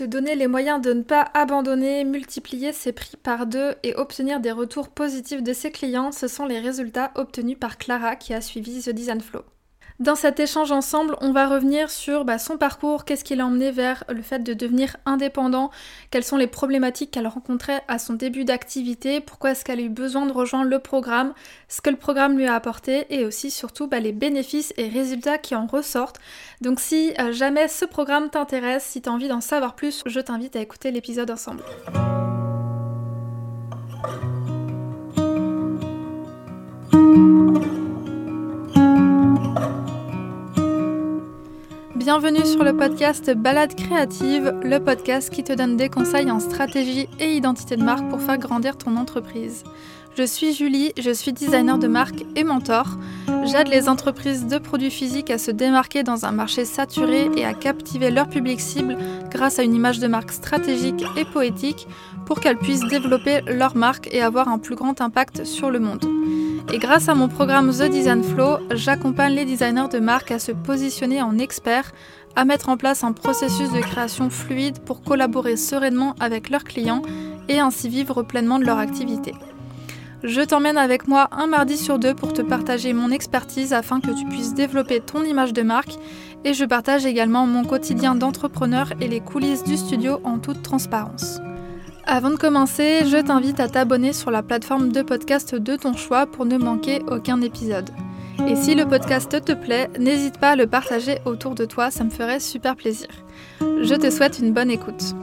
Se donner les moyens de ne pas abandonner, multiplier ses prix par deux et obtenir des retours positifs de ses clients, ce sont les résultats obtenus par Clara qui a suivi The Design Flow. Dans cet échange ensemble, on va revenir sur bah, son parcours, qu'est-ce qui l'a emmené vers le fait de devenir indépendant, quelles sont les problématiques qu'elle rencontrait à son début d'activité, pourquoi est-ce qu'elle a eu besoin de rejoindre le programme, ce que le programme lui a apporté et aussi surtout bah, les bénéfices et résultats qui en ressortent. Donc si euh, jamais ce programme t'intéresse, si tu as envie d'en savoir plus, je t'invite à écouter l'épisode ensemble. Bienvenue sur le podcast Balade créative, le podcast qui te donne des conseils en stratégie et identité de marque pour faire grandir ton entreprise. Je suis Julie, je suis designer de marque et mentor. J'aide les entreprises de produits physiques à se démarquer dans un marché saturé et à captiver leur public cible grâce à une image de marque stratégique et poétique pour qu'elles puissent développer leur marque et avoir un plus grand impact sur le monde. Et grâce à mon programme The Design Flow, j'accompagne les designers de marque à se positionner en experts, à mettre en place un processus de création fluide pour collaborer sereinement avec leurs clients et ainsi vivre pleinement de leur activité. Je t'emmène avec moi un mardi sur deux pour te partager mon expertise afin que tu puisses développer ton image de marque et je partage également mon quotidien d'entrepreneur et les coulisses du studio en toute transparence. Avant de commencer, je t'invite à t'abonner sur la plateforme de podcast de ton choix pour ne manquer aucun épisode. Et si le podcast te plaît, n'hésite pas à le partager autour de toi, ça me ferait super plaisir. Je te souhaite une bonne écoute.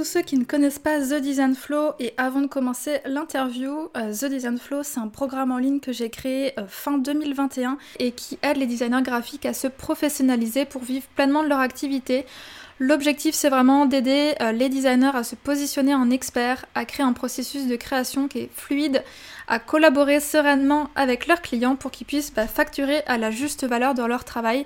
Tous ceux qui ne connaissent pas The Design Flow et avant de commencer l'interview, euh, The Design Flow c'est un programme en ligne que j'ai créé euh, fin 2021 et qui aide les designers graphiques à se professionnaliser pour vivre pleinement de leur activité. L'objectif c'est vraiment d'aider euh, les designers à se positionner en experts, à créer un processus de création qui est fluide, à collaborer sereinement avec leurs clients pour qu'ils puissent bah, facturer à la juste valeur dans leur travail.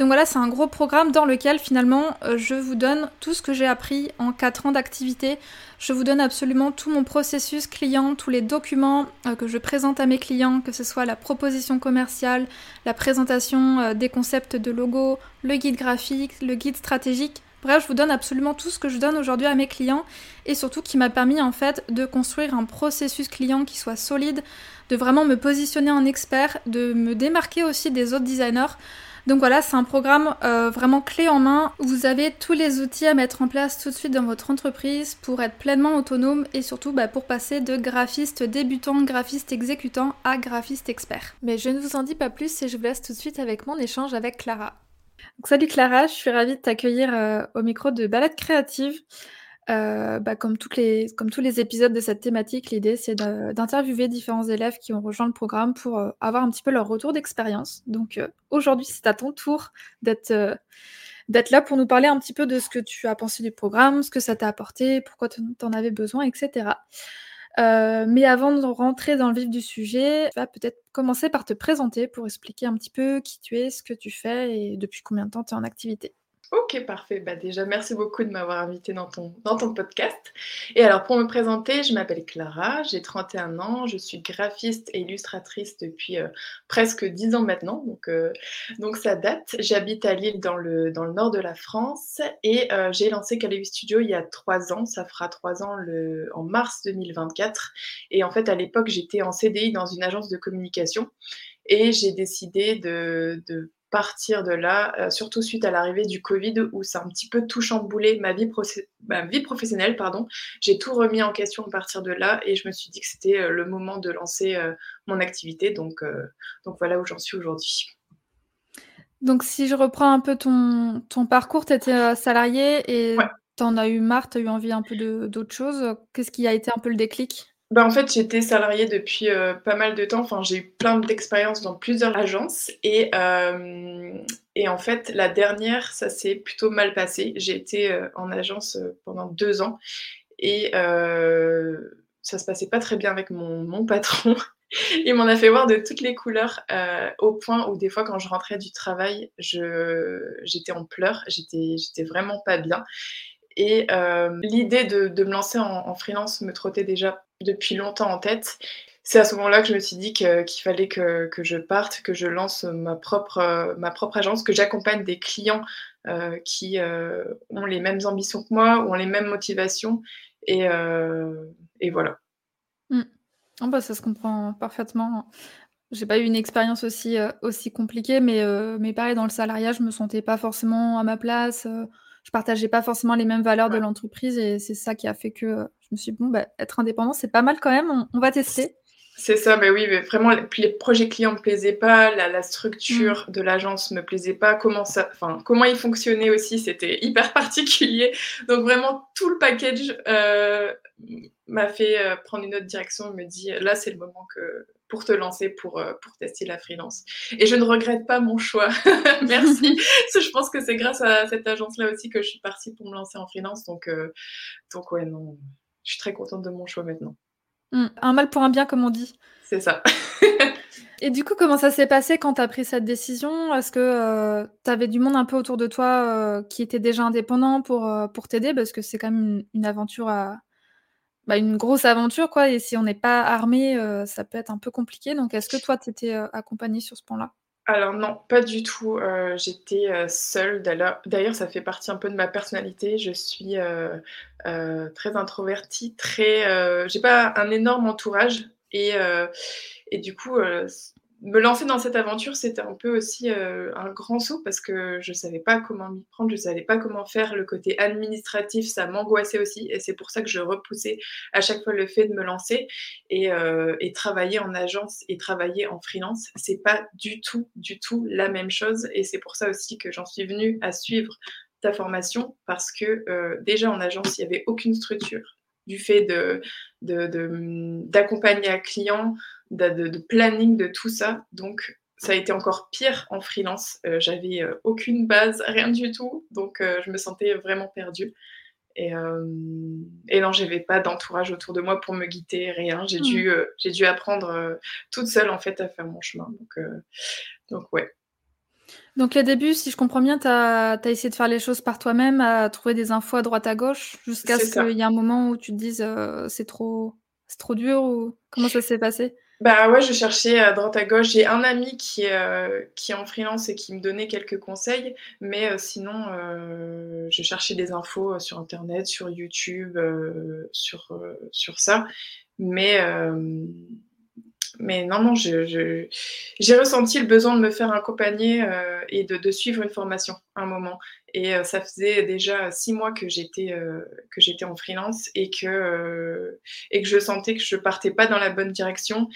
Donc voilà, c'est un gros programme dans lequel finalement euh, je vous donne tout ce que j'ai appris en 4 ans d'activité. Je vous donne absolument tout mon processus client, tous les documents euh, que je présente à mes clients, que ce soit la proposition commerciale, la présentation euh, des concepts de logo, le guide graphique, le guide stratégique. Bref, je vous donne absolument tout ce que je donne aujourd'hui à mes clients et surtout qui m'a permis en fait de construire un processus client qui soit solide, de vraiment me positionner en expert, de me démarquer aussi des autres designers. Donc voilà, c'est un programme euh, vraiment clé en main. Vous avez tous les outils à mettre en place tout de suite dans votre entreprise pour être pleinement autonome et surtout bah, pour passer de graphiste débutant, graphiste exécutant à graphiste expert. Mais je ne vous en dis pas plus et je vous laisse tout de suite avec mon échange avec Clara. salut Clara, je suis ravie de t'accueillir euh, au micro de Balade Créative. Euh, bah, comme, tous les épisodes de cette thématique, l'idée c'est d'interviewer différents élèves qui ont rejoint le programme pour euh, avoir un petit peu leur retour d'expérience. Donc euh, aujourd'hui, c'est à ton tour d'être d'être là pour nous parler un petit peu de ce que tu as pensé du programme, ce que ça t'a apporté, pourquoi tu en avais besoin, etc. mais avant de rentrer dans le vif du sujet, tu vas peut-être commencer par te présenter pour expliquer un petit peu qui tu es, ce que tu fais et depuis combien de temps tu es en activité. Ok, parfait. Bah déjà, merci beaucoup de m'avoir invité dans ton, podcast. Et alors, pour me présenter, je m'appelle Clara, j'ai 31 ans, je suis graphiste et illustratrice depuis euh, presque 10 ans maintenant, donc, euh, donc ça date. J'habite à Lille, dans le, nord de la France, et euh, j'ai lancé Calabi Studio il y a 3 ans, ça fera 3 ans le, en mars 2024. Et en fait, à l'époque, j'étais en CDI dans une agence de communication, et j'ai décidé de, de partir de là, euh, surtout suite à l'arrivée du Covid où ça a un petit peu tout chamboulé ma vie, vie professionnelle. pardon. J'ai tout remis en question à partir de là et je me suis dit que c'était euh, le moment de lancer euh, mon activité. Donc, donc voilà où j'en suis aujourd'hui. Donc si je reprends un peu ton, ton parcours, tu étais salarié et tu en as eu marre, tu as eu envie un peu d'autre chose. Qu'est-ce qui a été un peu le déclic? Bah, en fait, j'étais salariée depuis euh, pas mal de temps. Enfin, j'ai eu plein d'expériences dans plusieurs agences. Et, euh, et en fait, la dernière, ça s'est plutôt mal passé. J'ai été euh, en agence pendant deux ans. Et ça se passait pas très bien avec mon, mon patron. Il m'en a fait voir de toutes les couleurs, au point où des fois, quand je rentrais du travail, j'étais en pleurs. J'étais vraiment pas bien. Et l'idée de, me lancer en, freelance me trottait déjà depuis longtemps en tête. C'est à ce moment-là que je me suis dit qu'il fallait que, que, je parte, que je lance ma propre, ma propre agence, que j'accompagne des clients qui ont les mêmes ambitions que moi, ont les mêmes motivations. Et, et voilà. Mmh. Oh bah, ça se comprend parfaitement. J'ai pas eu une expérience aussi, euh, aussi compliquée, mais, euh, mais pareil, dans le salariat, je me sentais pas forcément à ma place. Euh, je partageais pas forcément les mêmes valeurs de l'entreprise et c'est ça qui a fait que me suis dit, bon, bah, être indépendant, c'est pas mal quand même, on, va tester. C'est ça, mais oui, mais vraiment, les, projets clients me plaisaient pas, la, structure mmh. de l'agence me plaisait pas, comment ça, comment il fonctionnait aussi, c'était hyper particulier. Donc vraiment, tout le package m'a fait prendre une autre direction, me dit, là, c'est le moment que pour te lancer, pour, euh, pour tester la freelance. Et je ne regrette pas mon choix. Merci. je pense que c'est grâce à cette agence-là aussi que je suis partie pour me lancer en freelance. Donc, euh, donc ouais, non, je suis très contente de mon choix maintenant. Hmm, un mal pour un bien, comme on dit. C'est ça. Et du coup, comment ça s'est passé quand tu as pris cette décision? Est-ce que euh, tu avais du monde un peu autour de toi qui était déjà indépendant pour, pour t'aider? Parce que c'est quand même une aventure à, bah, une grosse aventure, quoi. Et si on n'est pas armé, euh, ça peut être un peu compliqué. Donc, est-ce que toi, tu étais euh, accompagnée sur ce point-là alors non, pas du tout. Euh, j'étais seule. D'ailleurs, ça fait partie un peu de ma personnalité. Je suis très introvertie, très. J'ai pas un énorme entourage et du coup, me lancer dans cette aventure, c'était un peu aussi euh, un grand saut parce que je ne savais pas comment m'y prendre, je ne savais pas comment faire. Le côté administratif, ça m'angoissait aussi et c'est pour ça que je repoussais à chaque fois le fait de me lancer et, euh, travailler en agence et travailler en freelance. C'est pas du tout, du tout la même chose et c'est pour ça aussi que j'en suis venue à suivre ta formation parce que euh, déjà en agence, il n'y avait aucune structure du fait de, d'accompagner un client, de, planning de tout ça. Donc, ça a été encore pire en freelance. Euh, j'avais euh, aucune base, rien du tout. Donc, euh, je me sentais vraiment perdue. Et, et non, j'avais pas d'entourage autour de moi pour me guider, rien. J'ai dû, mmh. j'ai dû apprendre toute seule en fait à faire mon chemin. Donc, donc ouais. Donc le début, si je comprends bien, tu as, essayé de faire les choses par toi-même, à trouver des infos à droite à gauche, jusqu'à ce qu'il y ait un moment où tu te dises c'est trop, trop dur ou comment ça s'est passé? Bah ouais, je cherchais à droite à gauche. J'ai un ami qui euh, qui est en freelance et qui me donnait quelques conseils, mais euh, sinon, euh, je cherchais des infos sur Internet, sur YouTube, sur, sur ça. Mais, mais non, non, j'ai ressenti le besoin de me faire accompagner et de, de, suivre une formation à un moment. Et euh, ça faisait déjà six mois que j'étais euh, que j'étais en freelance et que euh, et que je sentais que je partais pas dans la bonne direction,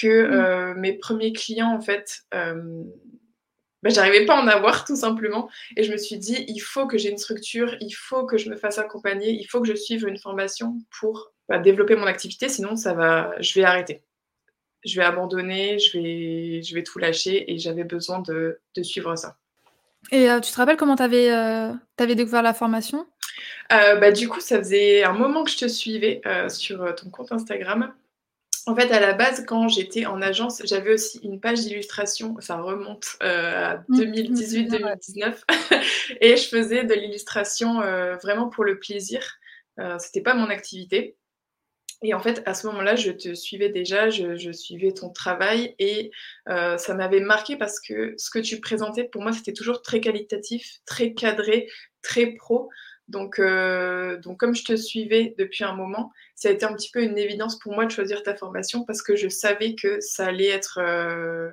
que mmh. mes premiers clients en fait bah, j'arrivais pas à en avoir tout simplement. Et je me suis dit, il faut que j'ai une structure, il faut que je me fasse accompagner, il faut que je suive une formation pour bah, développer mon activité, sinon ça va, je vais arrêter. Je vais abandonner, je vais, je vais tout lâcher et j'avais besoin de, de suivre ça. Et euh, tu te rappelles comment tu avais, euh, découvert la formation? Euh, bah, du coup, ça faisait un moment que je te suivais, sur, ton compte Instagram. En fait, à la base, quand j'étais en agence, j'avais aussi une page d'illustration, ça remonte, à 2018-2019 mmh, et je faisais de l'illustration, vraiment pour le plaisir. c'était pas mon activité et en fait, à ce moment-là, je te suivais déjà, je, suivais ton travail et euh, ça m'avait marqué parce que ce que tu présentais, pour moi, c'était toujours très qualitatif, très cadré, très pro. Donc, euh, donc, comme je te suivais depuis un moment, ça a été un petit peu une évidence pour moi de choisir ta formation parce que je savais que ça allait être euh,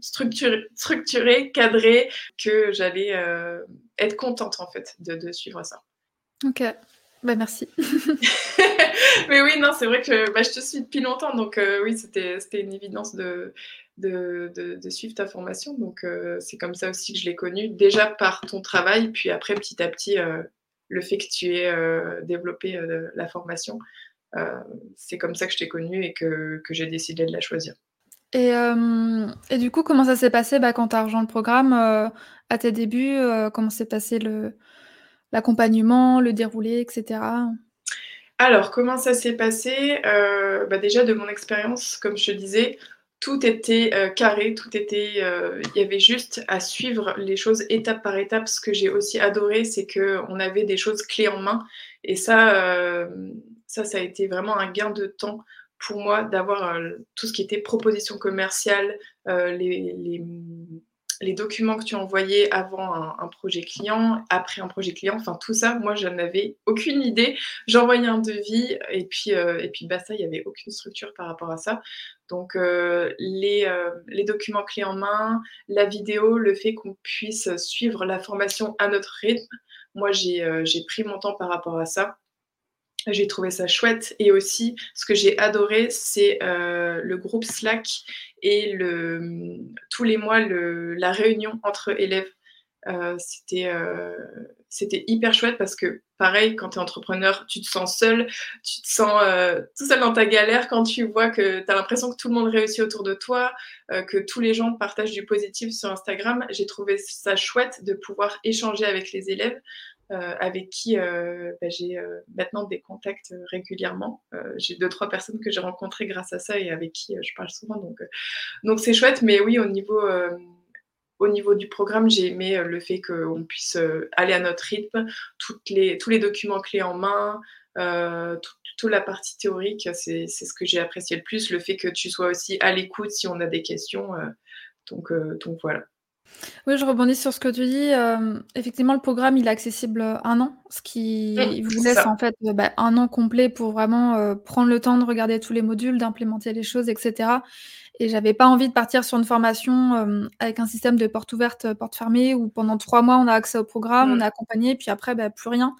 structuré, structuré, cadré, que j'allais être contente en fait de, de suivre ça. Ok, bah, merci. Mais oui, non, c'est vrai que bah, je te suis depuis longtemps, donc euh, oui, c'était une évidence de, de, de, suivre ta formation. Donc euh, c'est comme ça aussi que je l'ai connue, déjà par ton travail, puis après, petit à petit, euh, le fait que tu aies développé la formation, c'est comme ça que je t'ai connue et que, que j'ai décidé de la choisir. Et, et du coup, comment ça s'est passé bah, quand tu as rejoint le programme à tes débuts Comment s'est passé le l'accompagnement, le déroulé, etc. Alors, comment ça s'est passé? Euh, bah Déjà, de mon expérience, comme je te disais, tout était euh, carré, tout était, euh, il y avait juste à suivre les choses étape par étape. Ce que j'ai aussi adoré, c'est que on avait des choses clés en main, et ça, ça, ça a été vraiment un gain de temps pour moi d'avoir tout ce qui était proposition commerciale, les, les les documents que tu envoyais avant un, projet client, après un projet client, enfin tout ça, moi je n'avais aucune idée. J'envoyais un devis et puis, euh, et puis basta, il n'y avait aucune structure par rapport à ça. Donc euh, les, euh, les, documents clés en main, la vidéo, le fait qu'on puisse suivre la formation à notre rythme, moi j'ai pris mon temps par rapport à ça. J'ai trouvé ça chouette. Et aussi, ce que j'ai adoré, c'est euh, le groupe Slack et tous les mois la réunion entre élèves. Euh, c'était, euh, c'était hyper chouette parce que, pareil, quand tu es entrepreneur, tu te sens seul, tu te sens tout seul dans ta galère quand tu vois que tu as l'impression que tout le monde réussit autour de toi, que tous les gens partagent du positif sur Instagram. J'ai trouvé ça chouette de pouvoir échanger avec les élèves. Euh, avec qui euh, bah, j'ai euh, maintenant des contacts régulièrement. j'ai deux, trois personnes que j'ai rencontrées grâce à ça et avec qui je parle souvent. Donc, c'est chouette, mais oui, au niveau au niveau du programme, j'ai aimé le fait qu'on puisse aller à notre rythme, les, tous les documents clés en main, toute, la partie théorique, c'est ce que j'ai apprécié le plus, le fait que tu sois aussi à l'écoute si on a des questions. donc, donc voilà. Oui, je rebondis sur ce que tu dis. Euh, effectivement, le programme, il est accessible un an, ce qui mmh, vous laisse en fait bah, un an complet pour vraiment euh, prendre le temps de regarder tous les modules, d'implémenter les choses, etc. Et j'avais pas envie de partir sur une formation euh, avec un système de porte ouverte, porte fermée, où pendant trois mois, on a accès au programme, on mmh. est accompagné, puis après, bah, plus rien.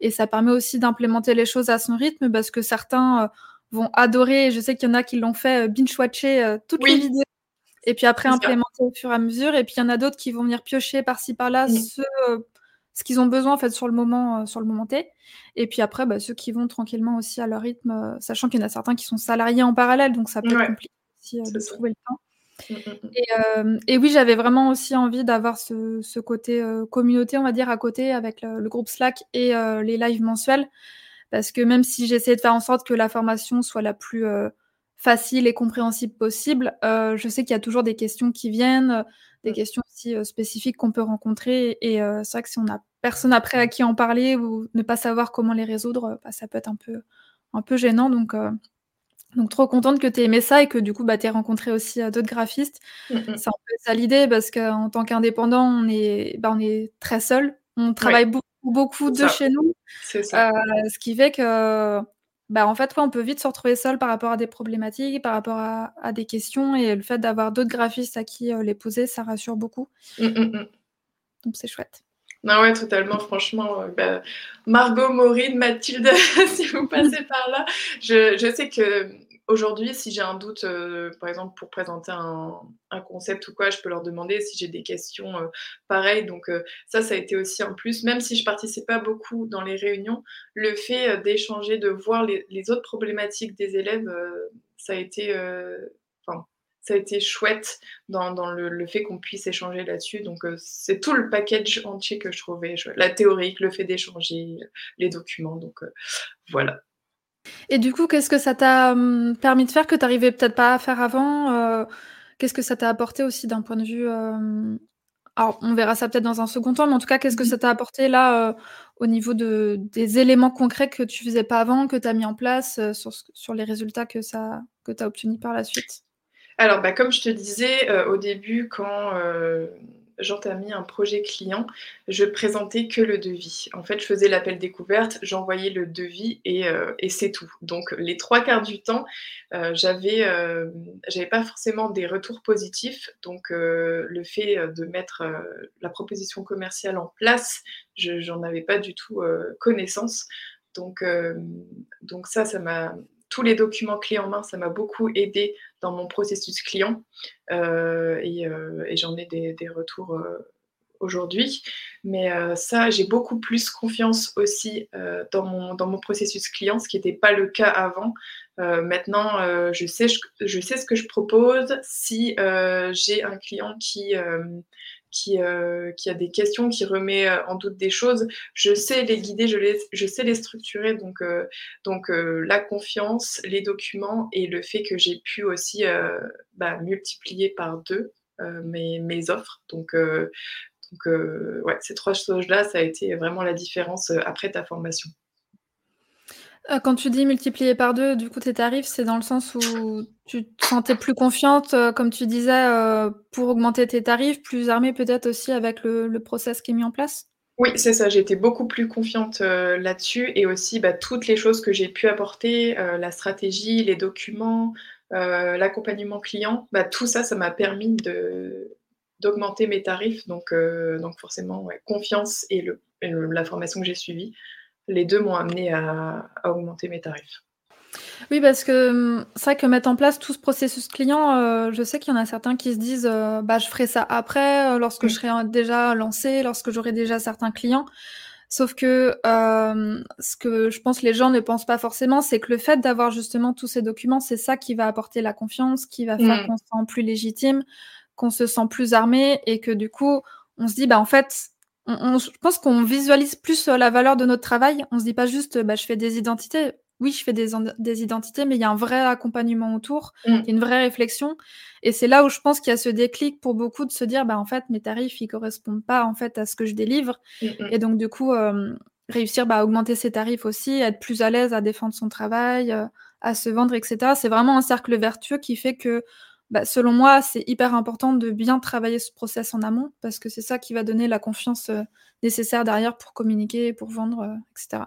Et ça permet aussi d'implémenter les choses à son rythme, parce que certains vont adorer, je sais qu'il y en a qui l'ont fait binge-watcher toutes les vidéos et puis après implémenter au fur et à mesure. Et puis il y en a d'autres qui vont venir piocher par-ci par-là ce, euh, ce qu'ils ont besoin en fait sur le moment, euh, sur le moment T. Et puis après, bah, ceux qui vont tranquillement aussi à leur rythme, euh, sachant qu'il y en a certains qui sont salariés en parallèle, donc ça peut être compliqué aussi de trouver le temps. Mmh, mmh. Et, oui, j'avais vraiment aussi envie d'avoir ce, côté communauté, on va dire, à côté avec le, groupe Slack et les lives mensuels. Parce que même si j'essayais de faire en sorte que la formation soit la plus facile et compréhensible possible. Euh, je sais qu'il y a toujours des questions qui viennent, des mmh. questions aussi euh, spécifiques qu'on peut rencontrer. Et euh, c'est vrai que si on n'a personne après à qui en parler ou ne pas savoir comment les résoudre, bah, ça peut être un peu, un peu gênant. Donc, donc trop contente que tu aies aimé ça et que du coup, bah, tu aies rencontré aussi d'autres graphistes. C'est un peu ça l'idée parce qu'en tant qu'indépendant, on est, bah, on est très seul. On travaille beaucoup, beaucoup de chez nous. Ça. ce qui fait que bah, en fait, on peut vite se retrouver seul par rapport à des problématiques, par rapport à, des questions, et le fait d'avoir d'autres graphistes à qui euh, les poser, ça rassure beaucoup. Mmh, mmh, mmh. Donc c'est chouette. Non, ouais, totalement, franchement. Euh, bah, Margot, Maureen, Mathilde, si vous passez par là, je, je sais que aujourd'hui, si j'ai un doute, euh, par exemple, pour présenter un, concept ou quoi, je peux leur demander si j'ai des questions euh, pareilles. Donc, euh, ça, ça a été aussi en plus, même si je participais pas beaucoup dans les réunions, le fait d'échanger, de voir les, autres problématiques des élèves, ça a été. ça a été chouette dans, le, fait qu'on puisse échanger là-dessus. Donc, c'est tout le package entier que je trouvais La théorique, le fait d'échanger, les documents. Donc, voilà. Et du coup, qu'est-ce que ça t'a hum, permis de faire que tu n'arrivais peut-être pas à faire avant euh, Qu'est-ce que ça t'a apporté aussi d'un point de vue euh, alors on verra ça peut-être dans un second temps, mais en tout cas, qu'est-ce que mmh ça t'a apporté là, euh, au niveau de des éléments concrets que tu faisais pas avant, que tu as mis en place, sur sur les résultats que ça que tu as obtenus par la suite? Alors, bah, comme je te disais, au début quand, j'entamais un projet client, je présentais que le devis. En fait, je faisais l'appel découverte, j'envoyais le devis et, euh, c'est tout. Donc, les trois quarts du temps, euh, j'avais, euh, j'avais pas forcément des retours positifs. Donc, le fait de mettre la proposition commerciale en place, je j'en avais pas du tout connaissance. Donc, donc ça, ça m'a tous les documents clés en main, ça m'a beaucoup aidé dans mon processus client euh, euh, et, j'en ai des, retours euh, aujourd'hui. Mais ça, j'ai beaucoup plus confiance aussi dans, mon, dans mon processus client, ce qui n'était pas le cas avant. maintenant, je, sais, je, sais ce que je propose. Si j'ai un client qui qui, qui a des questions, qui remet en doute des choses, je sais les guider, je, sais les structurer. Donc, donc la confiance, les documents et le fait que j'ai pu aussi bah, multiplier par deux mes, offres. Donc, ces trois choses-là, ça a été vraiment la différence après ta formation. Euh, quand tu dis multiplier par deux, du coup, tes tarifs, c'est dans le sens où tu te sentais plus confiante, euh, comme tu disais, euh, pour augmenter tes tarifs, plus armée peut-être aussi avec le, process qui est mis en place? Oui, c'est ça. Été beaucoup plus confiante là-dessus et aussi bah, toutes les choses que j'ai pu apporter, la stratégie, les documents, l'accompagnement client, bah, tout ça, ça m'a permis d'augmenter mes tarifs. Donc, donc forcément, confiance et la formation que j'ai suivie les deux m'ont amené à, augmenter mes tarifs. Oui, parce que hum, c'est vrai que mettre en place tout ce processus client, euh, je sais qu'il y en a certains qui se disent euh, bah, je ferai ça après, euh, lorsque je serai déjà lancé, lorsque j'aurai déjà certains clients. Sauf que ce que je pense les gens ne pensent pas forcément, c'est que le fait d'avoir justement tous ces documents, c'est ça qui va apporter la confiance, qui va faire mm. qu'on se sent plus légitime, qu'on se sent plus armé et que du coup, on se dit bah en fait, je pense qu'on visualise plus euh, la valeur de notre travail. On se dit pas juste, bah, je fais des identités. Oui, je fais des, des identités, mais il y a un vrai accompagnement autour, mmh. une vraie réflexion. Et c'est là où je pense qu'il y a ce déclic pour beaucoup de se dire, bah, en fait, mes tarifs, ils correspondent pas, en fait, à ce que je délivre. Mmh, mmh. Et donc, du coup, réussir bah, à augmenter ses tarifs aussi, être plus à l'aise à défendre son travail, euh, à se vendre, etc. C'est vraiment un cercle vertueux qui fait que bah, selon moi, c'est hyper important de bien travailler ce process en amont parce que c'est ça qui va donner la confiance euh, nécessaire derrière pour communiquer, pour vendre, euh, etc.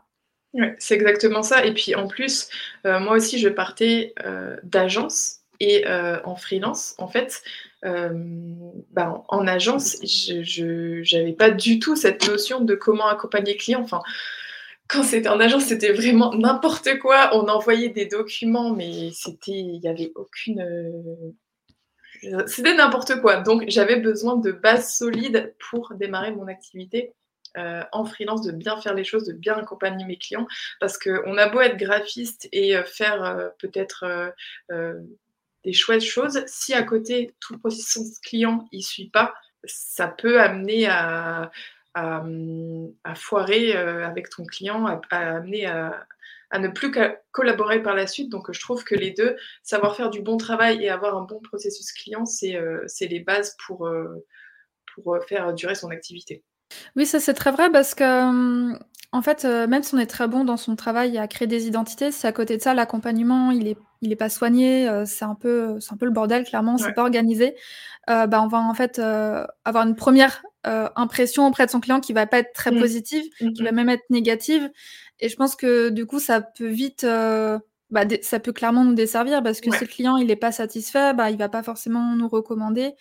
Ouais, c'est exactement ça. Et puis en plus, euh, moi aussi, je partais d'agence et en freelance. En fait, bah, en, agence, je n'avais pas du tout cette notion de comment accompagner le client. Enfin, quand c'était en agence, c'était vraiment n'importe quoi. On envoyait des documents, mais c'était, il n'y avait aucune c'était n'importe quoi. Donc, j'avais besoin de bases solides pour démarrer mon activité. Euh, en freelance, de bien faire les choses, de bien accompagner mes clients. Parce qu'on a beau être graphiste et euh, faire euh, peut-être des chouettes choses, si à côté tout le processus client ne suit pas, ça peut amener à, à, foirer avec ton client, à amener à, à ne plus collaborer par la suite. Donc, je trouve que les deux, savoir faire du bon travail et avoir un bon processus client, c'est euh, les bases pour, euh, pour euh, faire durer son activité. Oui, ça c'est très vrai parce que, hum, en fait, même si on est très bon dans son travail à créer des identités, c'est à côté de ça, l'accompagnement, il est, il est pas soigné, c'est un peu, c'est un peu le bordel, clairement, c'est pas organisé. bah, on va en fait avoir une première impression auprès de son client qui va pas être très mmh. positive, mmh, qui va mmh. même être négative. Et je pense que du coup, ça peut vite, euh, bah, ça peut clairement nous desservir parce que si le client il est pas satisfait, bah, il va pas forcément nous recommander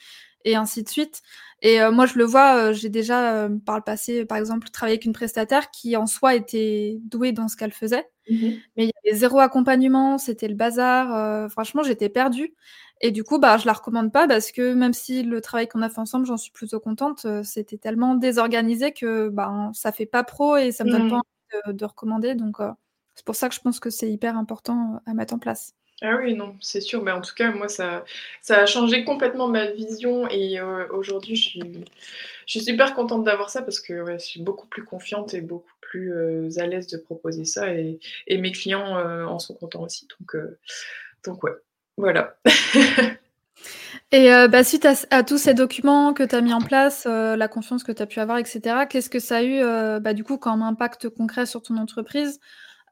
et ainsi de suite. Et euh, moi, je le vois, euh, j'ai déjà par le passé, par exemple, travaillé avec une prestataire qui en soi était douée dans ce qu'elle faisait, mmh mais il y avait zéro accompagnement, c'était le bazar. franchement, j'étais perdue. Et du coup, bah, je la recommande pas parce que même si le travail qu'on a fait ensemble, j'en suis plutôt contente, c'était tellement désorganisé que bah, ça fait pas pro et ça me donne pas mmh de, recommander. Donc, euh, c'est pour ça que je pense que c'est hyper important euh, à mettre en place. Ah oui, non, c'est sûr. Mais en tout cas, moi, ça, ça a changé complètement ma vision. Et euh, aujourd'hui, je suis, super contente d'avoir ça parce que je suis beaucoup plus confiante et beaucoup plus à l'aise de proposer ça. Et, mes clients en sont contents aussi. Donc, donc ouais, voilà. Et euh, bah, suite à tous ces documents que tu as mis en place, euh, la confiance que tu as pu avoir etc., qu'est-ce que ça a eu, euh, bah, du coup, comme impact concret sur ton entreprise?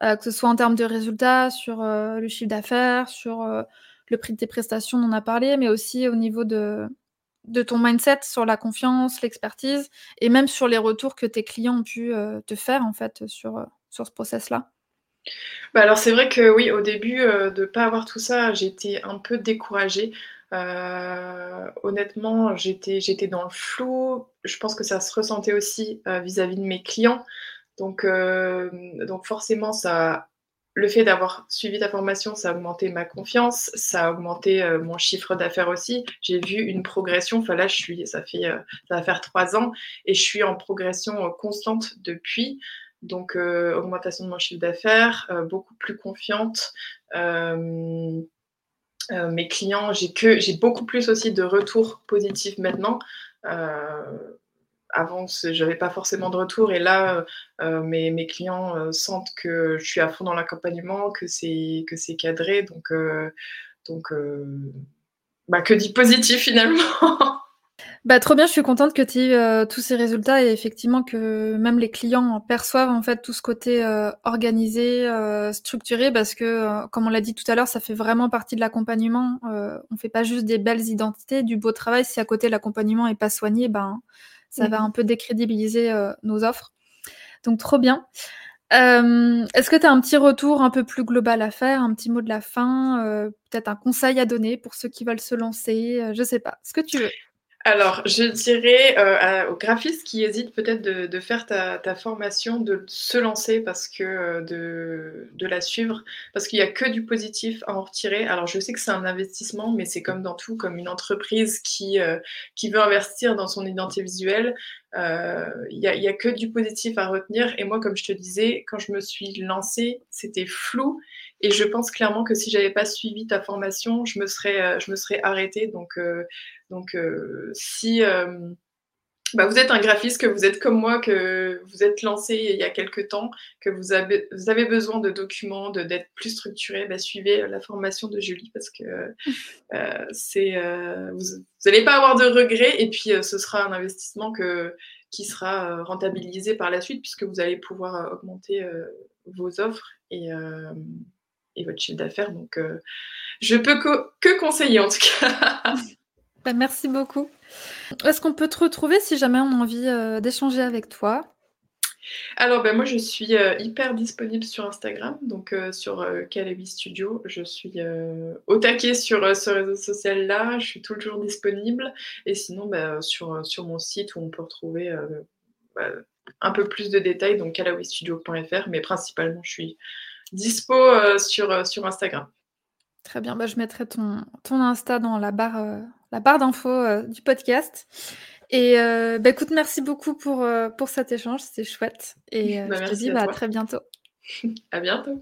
Que ce soit en termes de résultats, sur, le chiffre d'affaires, sur, le prix de tes prestations, on en a parlé, mais aussi au niveau de de ton mindset sur la confiance, l'expertise et même sur les retours que tes clients ont pu, te faire, en fait, sur, sur ce process-là? Bah, alors c'est vrai que oui, au début, de ne pas avoir tout ça, j'étais un peu découragée. Euh, honnêtement, j'étais, dans le flou. Je pense que ça se ressentait aussi euh, vis-à-vis de mes clients. Donc, euh, donc forcément, ça, le fait d'avoir suivi ta formation, ça a augmenté ma confiance, ça a augmenté mon chiffre d'affaires aussi. J'ai vu une progression. Enfin là, je suis, ça fait, ça va faire trois ans et je suis en progression constante depuis. Donc, augmentation de mon chiffre d'affaires, beaucoup plus confiante. Euh, mes clients, j'ai que j'ai beaucoup plus aussi de retours positifs maintenant. Avant, j'avais pas forcément de retour. Et là, mes, mes, clients sentent que je suis à fond dans l'accompagnement, que c'est cadré. Donc, donc bah, que dit positif finalement Bah, trop bien, je suis contente que tu aies euh, tous ces résultats et effectivement que même les clients perçoivent en fait tout ce côté euh, organisé, euh, structuré, parce que comme on l'a dit tout à l'heure, ça fait vraiment partie de l'accompagnement. on fait pas juste des belles identités, du beau travail. Si à côté l'accompagnement est pas soigné, ben ça va mmh un peu décrédibiliser nos offres. Donc trop bien. Est-ce que tu as un petit retour un peu plus global à faire, un petit mot de la fin, peut-être un conseil à donner pour ceux qui veulent se lancer, je sais pas, ce que tu veux. Alors, je dirais euh, aux graphistes qui hésitent peut-être de, faire ta, formation, de se lancer parce que euh, de, la suivre, parce qu'il n'y a que du positif à en retirer. Alors, je sais que c'est un investissement, mais c'est comme dans tout, comme une entreprise qui, euh, qui veut investir dans son identité visuelle. Il n'y a, a, que du positif à retenir. Et moi, comme je te disais, quand je me suis lancée, c'était flou. Et je pense clairement que si j'avais pas suivi ta formation, je me serais, je me serais arrêtée. Donc, donc, euh, si euh, bah, vous êtes un graphiste, que vous êtes comme moi, que vous êtes lancé il y a quelques temps, que vous avez, vous avez besoin de documents, d'être plus structuré, bah, suivez la formation de Julie parce que euh, c'est, vous n'allez pas avoir de regrets et puis ce sera un investissement que, qui sera rentabilisé par la suite puisque vous allez pouvoir augmenter vos offres et, et votre chiffre d'affaires. Donc, je peux que conseiller en tout cas. Bah, merci beaucoup. Est-ce qu'on peut te retrouver si jamais on a envie euh, d'échanger avec toi? Alors, ben, moi, je suis euh, hyper disponible sur Instagram, donc euh, sur euh, Studio. Je suis au taquet sur ce réseau social-là. Je suis toujours disponible. Et sinon, ben, sur, sur mon site où on peut retrouver bah, un peu plus de détails, donc calawistudio.fr. Mais principalement, je suis dispo sur, sur Instagram. Très bien, bah, je mettrai ton, ton Insta dans la barre la barre d'infos euh, du podcast. Et euh, bah, écoute, merci beaucoup pour, euh, pour cet échange, c'était chouette. Et bah, je te dis bah, à, très bientôt. à bientôt.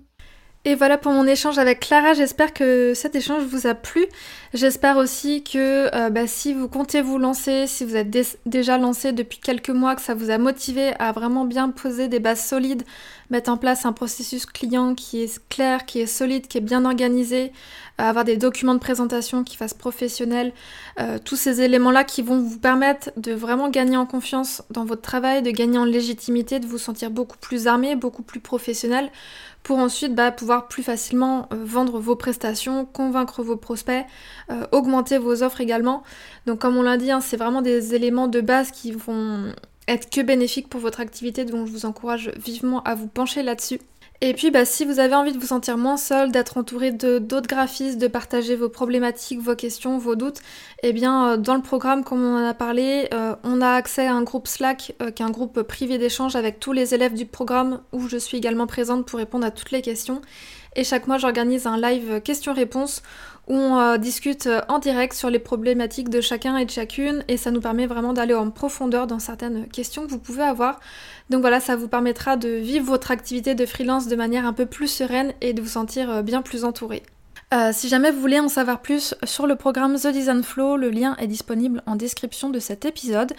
Et voilà pour mon échange avec Clara. J'espère que cet échange vous a plu. J'espère aussi que bah, si vous comptez vous lancer, si vous êtes déjà lancé depuis quelques mois, que ça vous a motivé à vraiment bien poser des bases solides, mettre en place un processus client qui est clair, qui est solide, qui est bien organisé, avoir des documents de présentation qui fassent professionnel, euh, tous ces éléments-là qui vont vous permettre de vraiment gagner en confiance dans votre travail, de gagner en légitimité, de vous sentir beaucoup plus armé, beaucoup plus professionnel, pour ensuite bah, pouvoir plus facilement euh, vendre vos prestations, convaincre vos prospects, euh, augmenter vos offres également. Donc comme on l'a dit, hein, c'est vraiment des éléments de base qui vont être que bénéfiques pour votre activité, donc je vous encourage vivement à vous pencher là-dessus. Et puis, bah, si vous avez envie de vous sentir moins seul, d'être entouré d'autres graphistes, de partager vos problématiques, vos questions, vos doutes, eh bien, euh, dans le programme, comme on en a parlé, euh, on a accès à un groupe Slack, euh, qui est un groupe privé d'échange avec tous les élèves du programme, où je suis également présente pour répondre à toutes les questions. Et chaque mois, j'organise un live questions-réponses où on euh, discute euh, en direct sur les problématiques de chacun et de chacune et ça nous permet vraiment d'aller en profondeur dans certaines questions que vous pouvez avoir. Donc voilà, ça vous permettra de vivre votre activité de freelance de manière un peu plus sereine et de vous sentir euh, bien plus entouré. Euh, si jamais vous voulez en savoir plus sur le programme The Design Flow, le lien est disponible en description de cet épisode.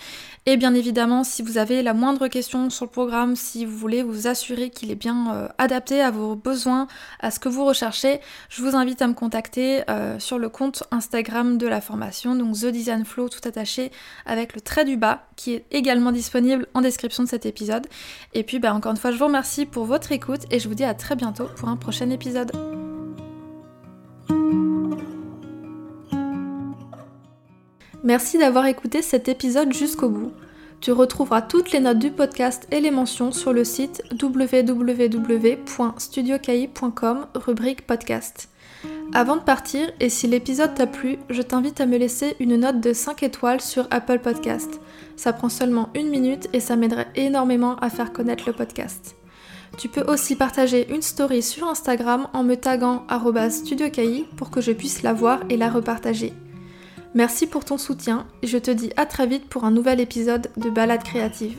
Et bien évidemment, si vous avez la moindre question sur le programme, si vous voulez vous assurer qu'il est bien euh, adapté à vos besoins, à ce que vous recherchez, je vous invite à me contacter euh, sur le compte Instagram de la formation, donc The Design Flow tout attaché avec le trait du bas, qui est également disponible en description de cet épisode. Et puis bah, encore une fois, je vous remercie pour votre écoute et je vous dis à très bientôt pour un prochain épisode. Merci d'avoir écouté cet épisode jusqu'au bout. Tu retrouveras toutes les notes du podcast et les mentions sur le site www.studiocahi.com rubrique podcast. Avant de partir, et si l'épisode t'a plu, je t'invite à me laisser une note de 5 étoiles sur Apple Podcast. Ça prend seulement une minute et ça m'aiderait énormément à faire connaître le podcast. Tu peux aussi partager une story sur Instagram en me taguant studiocahi pour que je puisse la voir et la repartager. Merci pour ton soutien et je te dis à très vite pour un nouvel épisode de Balade créative.